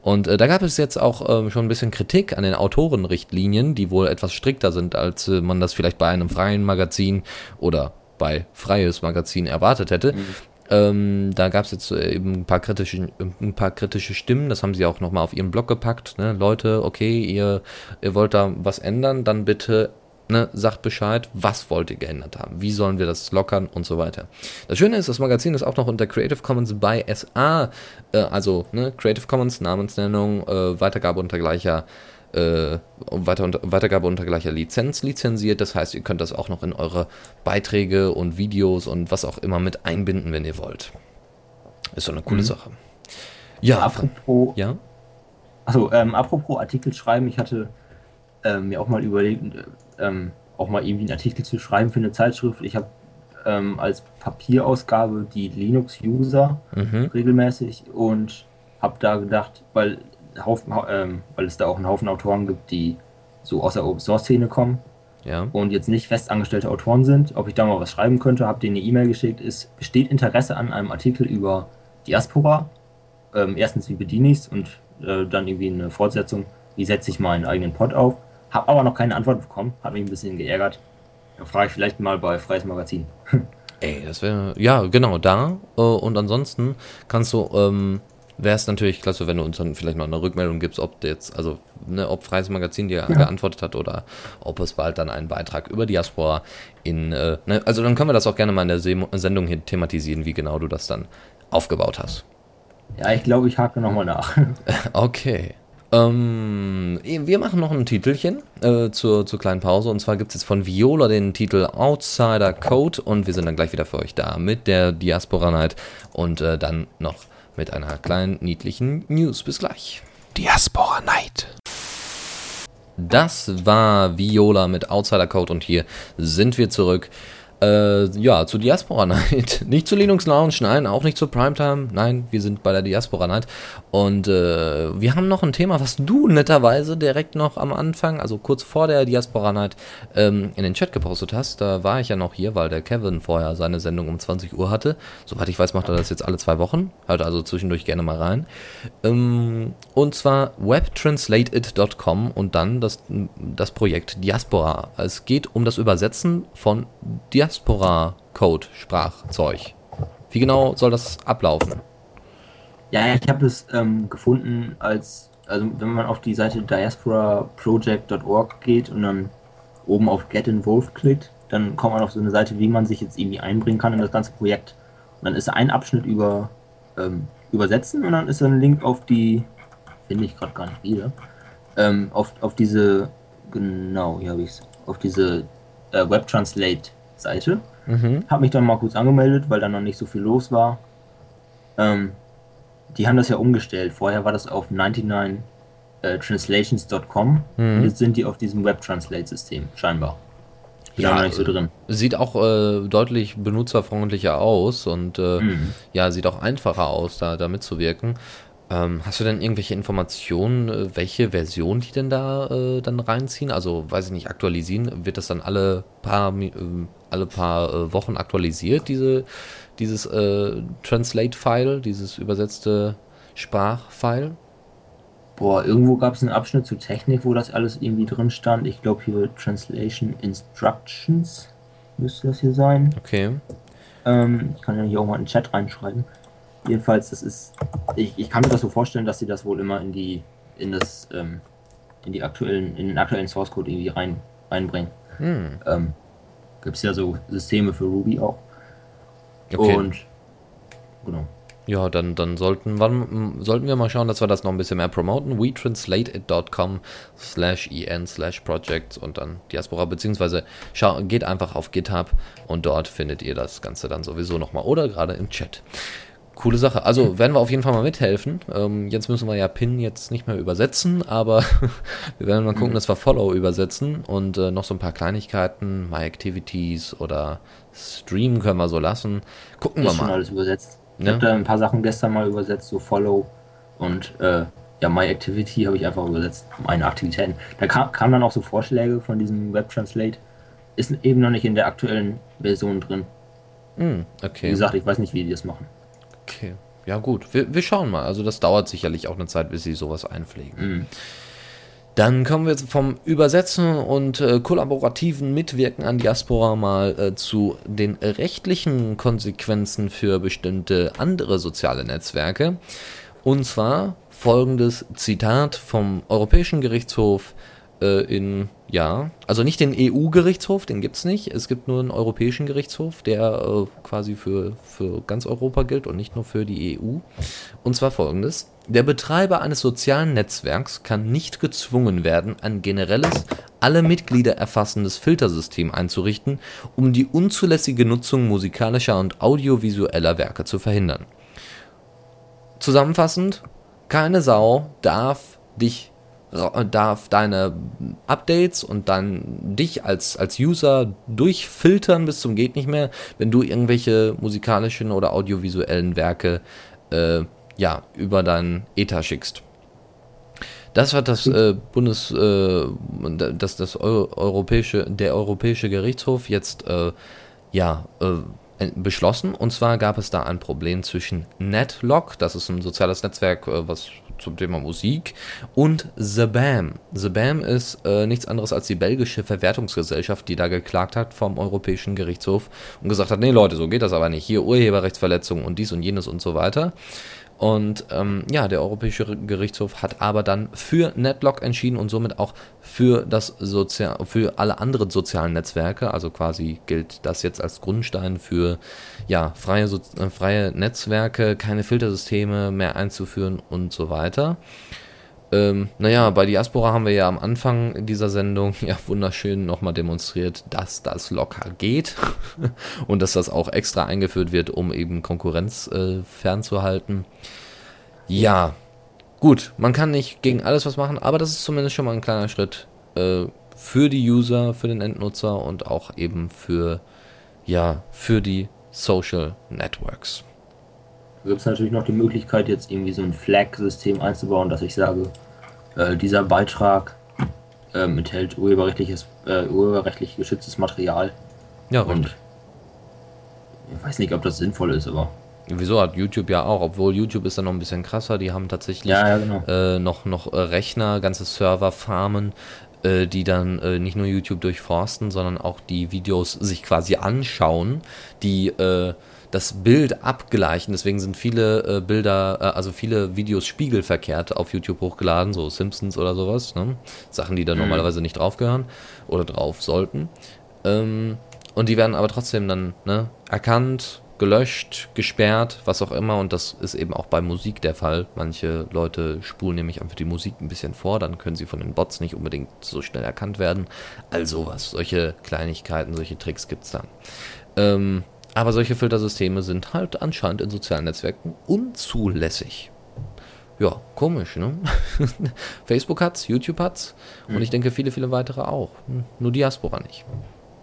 Und äh, da gab es jetzt auch äh, schon schon ein bisschen Kritik an den Autorenrichtlinien, die wohl etwas strikter sind, als äh, man das vielleicht bei einem freien Magazin oder bei freies Magazin erwartet hätte. Mhm. Ähm, da gab es jetzt äh, eben ein paar, kritische, ein paar kritische Stimmen, das haben sie auch nochmal auf ihren Blog gepackt. Ne? Leute, okay, ihr, ihr wollt da was ändern, dann bitte ne, sagt Bescheid, was wollt ihr geändert haben, wie sollen wir das lockern und so weiter. Das Schöne ist, das Magazin ist auch noch unter Creative Commons by SA, äh, also ne, Creative Commons, Namensnennung, äh, Weitergabe unter gleicher äh, weiter unter, Weitergabe unter gleicher Lizenz lizenziert. Das heißt, ihr könnt das auch noch in eure Beiträge und Videos und was auch immer mit einbinden, wenn ihr wollt. Ist so eine coole mhm. Sache. Ja, apropos, ja? Also, ähm, apropos Artikel schreiben, ich hatte ähm, mir auch mal überlegt, ähm, auch mal irgendwie einen Artikel zu schreiben für eine Zeitschrift. Ich habe ähm, als Papierausgabe die Linux-User mhm. regelmäßig und habe da gedacht, weil, Haufen, ähm, weil es da auch einen Haufen Autoren gibt, die so aus der Open-Source-Szene kommen ja. und jetzt nicht festangestellte Autoren sind, ob ich da mal was schreiben könnte, habe denen eine E-Mail geschickt, es besteht Interesse an einem Artikel über Diaspora. Ähm, erstens, wie bediene ich es und äh, dann irgendwie eine Fortsetzung, wie setze ich meinen eigenen Pod auf. Habe aber noch keine Antwort bekommen. Hat mich ein bisschen geärgert. Da frage ich vielleicht mal bei Freies Magazin. Ey, das wäre, ja, genau, da. Äh, und ansonsten kannst du, ähm, wäre es natürlich klasse, wenn du uns dann vielleicht mal eine Rückmeldung gibst, ob jetzt, also, ne, ob Freies Magazin dir ja. geantwortet hat oder ob es bald dann einen Beitrag über Diaspora in, äh, ne, also dann können wir das auch gerne mal in der Sendung hier thematisieren, wie genau du das dann aufgebaut hast. Ja, ich glaube, ich hake nochmal nach. okay. Ähm, wir machen noch ein Titelchen äh, zur, zur kleinen Pause. Und zwar gibt es jetzt von Viola den Titel Outsider Code. Und wir sind dann gleich wieder für euch da mit der Diaspora Night. Und äh, dann noch mit einer kleinen niedlichen News. Bis gleich. Diaspora Night. Das war Viola mit Outsider Code. Und hier sind wir zurück. Äh, ja, zu Diaspora Night. Nicht zu Linux Lounge, nein, auch nicht zur Primetime. Nein, wir sind bei der Diaspora Night. Und äh, wir haben noch ein Thema, was du netterweise direkt noch am Anfang, also kurz vor der Diaspora Night, ähm, in den Chat gepostet hast. Da war ich ja noch hier, weil der Kevin vorher seine Sendung um 20 Uhr hatte. Soweit ich weiß, macht er das jetzt alle zwei Wochen. Hört also zwischendurch gerne mal rein. Ähm, und zwar webtranslateit.com und dann das, das Projekt Diaspora. Es geht um das Übersetzen von Diaspora Diaspora-Code-Sprachzeug. Wie genau soll das ablaufen? Ja, ich habe es ähm, gefunden als, also wenn man auf die Seite diasporaproject.org geht und dann oben auf Get Involved klickt, dann kommt man auf so eine Seite, wie man sich jetzt irgendwie einbringen kann in das ganze Projekt. Und dann ist ein Abschnitt über ähm, Übersetzen und dann ist ein Link auf die, finde ich gerade gar nicht wieder, ähm, auf, auf diese, genau, hier habe ich es, auf diese äh, Web Translate Seite. Mhm. Habe mich dann mal kurz angemeldet, weil da noch nicht so viel los war. Ähm, die haben das ja umgestellt. Vorher war das auf 99 äh, translations.com. Mhm. Jetzt sind die auf diesem Web-Translate-System, scheinbar. Bin Ja, nicht so drin. Sieht auch äh, deutlich benutzerfreundlicher aus und äh, Mhm. ja, sieht auch einfacher aus, da, da mitzuwirken. Ähm, hast du denn irgendwelche Informationen, äh, welche Version die denn da äh, dann reinziehen? Also, weiß ich nicht, aktualisieren? Wird das dann alle paar, ähm, alle paar äh, Wochen aktualisiert, diese, dieses äh, Translate-File, dieses übersetzte Sprachfile? Boah, irgendwo gab es einen Abschnitt zu Technik, wo das alles irgendwie drin stand. Ich glaube hier Translation Instructions müsste das hier sein. Okay. Ähm, ich kann ja hier auch mal in den Chat reinschreiben. Jedenfalls, das ist. Ich, ich kann mir das so vorstellen, dass sie das wohl immer in die in das ähm, in die aktuellen in den aktuellen Source Code irgendwie rein reinbringen. Hm. Ähm, Gibt es ja so Systeme für Ruby auch. okay. Und genau. Ja, dann, dann sollten, wann, sollten wir mal schauen, dass wir das noch ein bisschen mehr promoten. WeTranslateIt.com slash en slash projects und dann Diaspora, beziehungsweise schau, geht einfach auf GitHub und dort findet ihr das Ganze dann sowieso nochmal oder gerade im Chat. Coole Sache. Also werden wir auf jeden Fall mal mithelfen. Ähm, jetzt müssen wir ja Pin jetzt nicht mehr übersetzen, aber wir werden mal gucken, dass wir Follow übersetzen und äh, noch so ein paar Kleinigkeiten, My Activities oder Stream können wir so lassen. Gucken wir Ist schon mal. alles übersetzt. Ich Ja. habe da ein paar Sachen gestern mal übersetzt, so Follow und äh, ja, My Activity habe ich einfach übersetzt, meine Aktivitäten. Da kam, kamen dann auch so Vorschläge von diesem Web Translate. Ist eben noch nicht in der aktuellen Version drin. Hm, Wie okay. gesagt, ich weiß nicht, wie die das machen. Okay. Ja, gut. Wir, wir schauen mal. Also, das dauert sicherlich auch eine Zeit, bis sie sowas einpflegen. Mhm. Dann kommen wir jetzt vom Übersetzen und äh, kollaborativen Mitwirken an Diaspora mal äh, zu den rechtlichen Konsequenzen für bestimmte andere soziale Netzwerke. Und zwar folgendes Zitat vom Europäischen Gerichtshof äh, in, ja, also nicht den EU-Gerichtshof, den gibt's nicht. Es gibt nur einen Europäischen Gerichtshof, der äh, quasi für, für ganz Europa gilt und nicht nur für die EU. Und zwar folgendes. Der Betreiber eines sozialen Netzwerks kann nicht gezwungen werden, ein generelles, alle Mitglieder erfassendes Filtersystem einzurichten, um die unzulässige Nutzung musikalischer und audiovisueller Werke zu verhindern. Zusammenfassend, keine Sau darf dich darf deine Updates und dann dich als, als User durchfiltern bis zum geht nicht mehr, wenn du irgendwelche musikalischen oder audiovisuellen Werke äh, ja, über deinen Ether schickst. Das hat das äh, Bundes, äh, das, das Eu europäische, der Europäische Gerichtshof jetzt äh, ja äh, beschlossen. Und zwar gab es da ein Problem zwischen Netlog, das ist ein soziales Netzwerk, äh, was zum Thema Musik, und The BAM. The BAM ist äh, nichts anderes als die belgische Verwertungsgesellschaft, die da geklagt hat vom Europäischen Gerichtshof und gesagt hat, nee Leute, so geht das aber nicht. Hier Urheberrechtsverletzungen und dies und jenes und so weiter. Und ähm, ja, der Europäische Gerichtshof hat aber dann für Netlog entschieden und somit auch für das Sozial für alle anderen sozialen Netzwerke. Also quasi gilt das jetzt als Grundstein für ja, freie, so äh, freie Netzwerke, keine Filtersysteme mehr einzuführen und so weiter. Ähm, naja, bei Diaspora haben wir ja am Anfang dieser Sendung ja wunderschön nochmal demonstriert, dass das locker geht und dass das auch extra eingeführt wird, um eben Konkurrenz äh, fernzuhalten. Ja, gut, man kann nicht gegen alles was machen, aber das ist zumindest schon mal ein kleiner Schritt äh, für die User, für den Endnutzer und auch eben für, ja, für die Social Networks. Gibt es natürlich noch die Möglichkeit, jetzt irgendwie so ein Flag-System einzubauen, dass ich sage, äh, dieser Beitrag ähm, enthält urheberrechtliches, äh, urheberrechtlich geschütztes Material. Ja, Und richtig. ich weiß nicht, ob das sinnvoll ist, aber Wieso hat YouTube ja auch, obwohl YouTube ist dann noch ein bisschen krasser, die haben tatsächlich ja, ja, genau. äh, noch, noch äh, Rechner, ganze Serverfarmen, äh, die dann äh, nicht nur YouTube durchforsten, sondern auch die Videos sich quasi anschauen, die äh, das Bild abgleichen. Deswegen sind viele äh, Bilder, äh, also viele Videos spiegelverkehrt auf YouTube hochgeladen, so Simpsons oder sowas. Ne? Sachen, die da Mhm. normalerweise nicht draufgehören oder drauf sollten. Ähm, und die werden aber trotzdem dann ne, erkannt, gelöscht, gesperrt, was auch immer. Und das ist eben auch bei Musik der Fall. Manche Leute spulen nämlich einfach die Musik ein bisschen vor, dann können sie von den Bots nicht unbedingt so schnell erkannt werden. All sowas. Solche Kleinigkeiten, solche Tricks gibt's dann. Ähm, aber solche Filtersysteme sind halt anscheinend in sozialen Netzwerken unzulässig. Ja, komisch, ne? Facebook hat's, YouTube hat's und ich denke viele, viele weitere auch. Hm, Nur Diaspora nicht.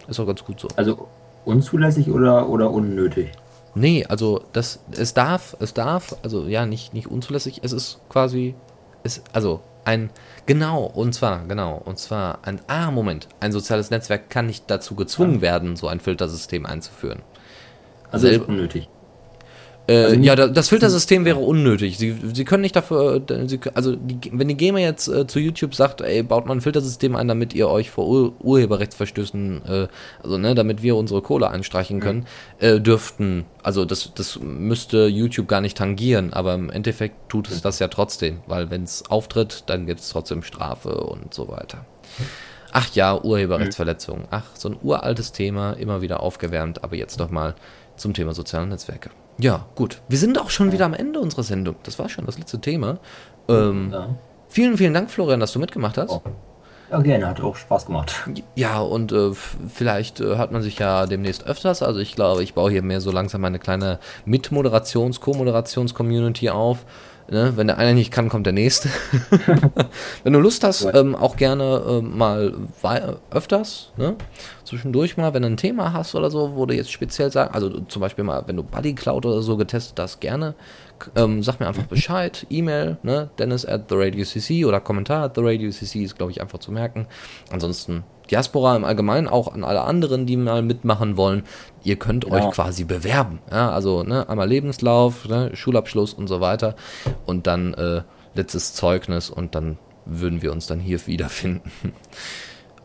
Ist auch ganz gut so. Also unzulässig oder, oder unnötig? Nee, also das, es darf, es darf, also ja, nicht, nicht unzulässig, es ist quasi, es, also ein, genau, und zwar, genau, und zwar ein, ah, Moment, ein soziales Netzwerk kann nicht dazu gezwungen werden, so ein Filtersystem einzuführen. Also Selb- ist unnötig. Äh, Also ja, da- das Filtersystem wäre unnötig. Sie, sie können nicht dafür, äh, sie, also die, wenn die GEMA jetzt äh, zu YouTube sagt, ey, baut mal ein Filtersystem ein, damit ihr euch vor Ur Urheberrechtsverstößen, äh, also ne, damit wir unsere Kohle einstreichen können, äh, dürften, also das, das müsste YouTube gar nicht tangieren, aber im Endeffekt tut es das ja trotzdem, weil wenn es auftritt, dann gibt es trotzdem Strafe und so weiter. Ach ja, Urheberrechtsverletzungen. Ach, so ein uraltes Thema, immer wieder aufgewärmt, aber jetzt noch mal zum Thema soziale Netzwerke. Ja, gut. Wir sind auch schon wieder am Ende unserer Sendung. Das war schon das letzte Thema. Ähm, Ja. Vielen, vielen Dank, Florian, dass du mitgemacht hast. Oh. ja, gerne, hat auch Spaß gemacht. Ja, und äh, vielleicht äh, hört man sich ja demnächst öfters. Also ich glaube, ich baue hier mehr so langsam eine kleine Mitmoderations-, Co-Moderations-Community auf. Ne? Wenn der eine nicht kann, kommt der nächste. Wenn du Lust hast, ähm, auch gerne ähm, mal öfters, ne? zwischendurch mal, wenn du ein Thema hast oder so, wo du jetzt speziell sagen, also zum Beispiel mal, wenn du Buddy Cloud oder so getestet hast, gerne, ähm, sag mir einfach Bescheid, E-Mail, ne? Dennis at the Radio CC oder Kommentar at the Radio CC ist, glaube ich, einfach zu merken. Ansonsten Diaspora im Allgemeinen, auch an alle anderen, die mal mitmachen wollen, ihr könnt Ja. euch quasi bewerben. Ja, also ne, einmal Lebenslauf, ne, Schulabschluss und so weiter und dann äh, letztes Zeugnis und dann würden wir uns dann hier wiederfinden.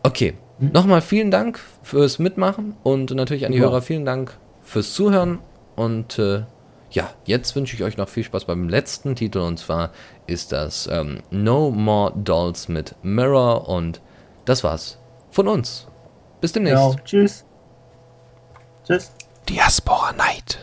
Okay, nochmal vielen Dank fürs Mitmachen und natürlich an die Ja. Hörer vielen Dank fürs Zuhören und äh, ja, jetzt wünsche ich euch noch viel Spaß beim letzten Titel und zwar ist das ähm, No More Dolls mit Mirror und das war's von uns. Bis demnächst. Ja, tschüss. Tschüss. Diaspora Night.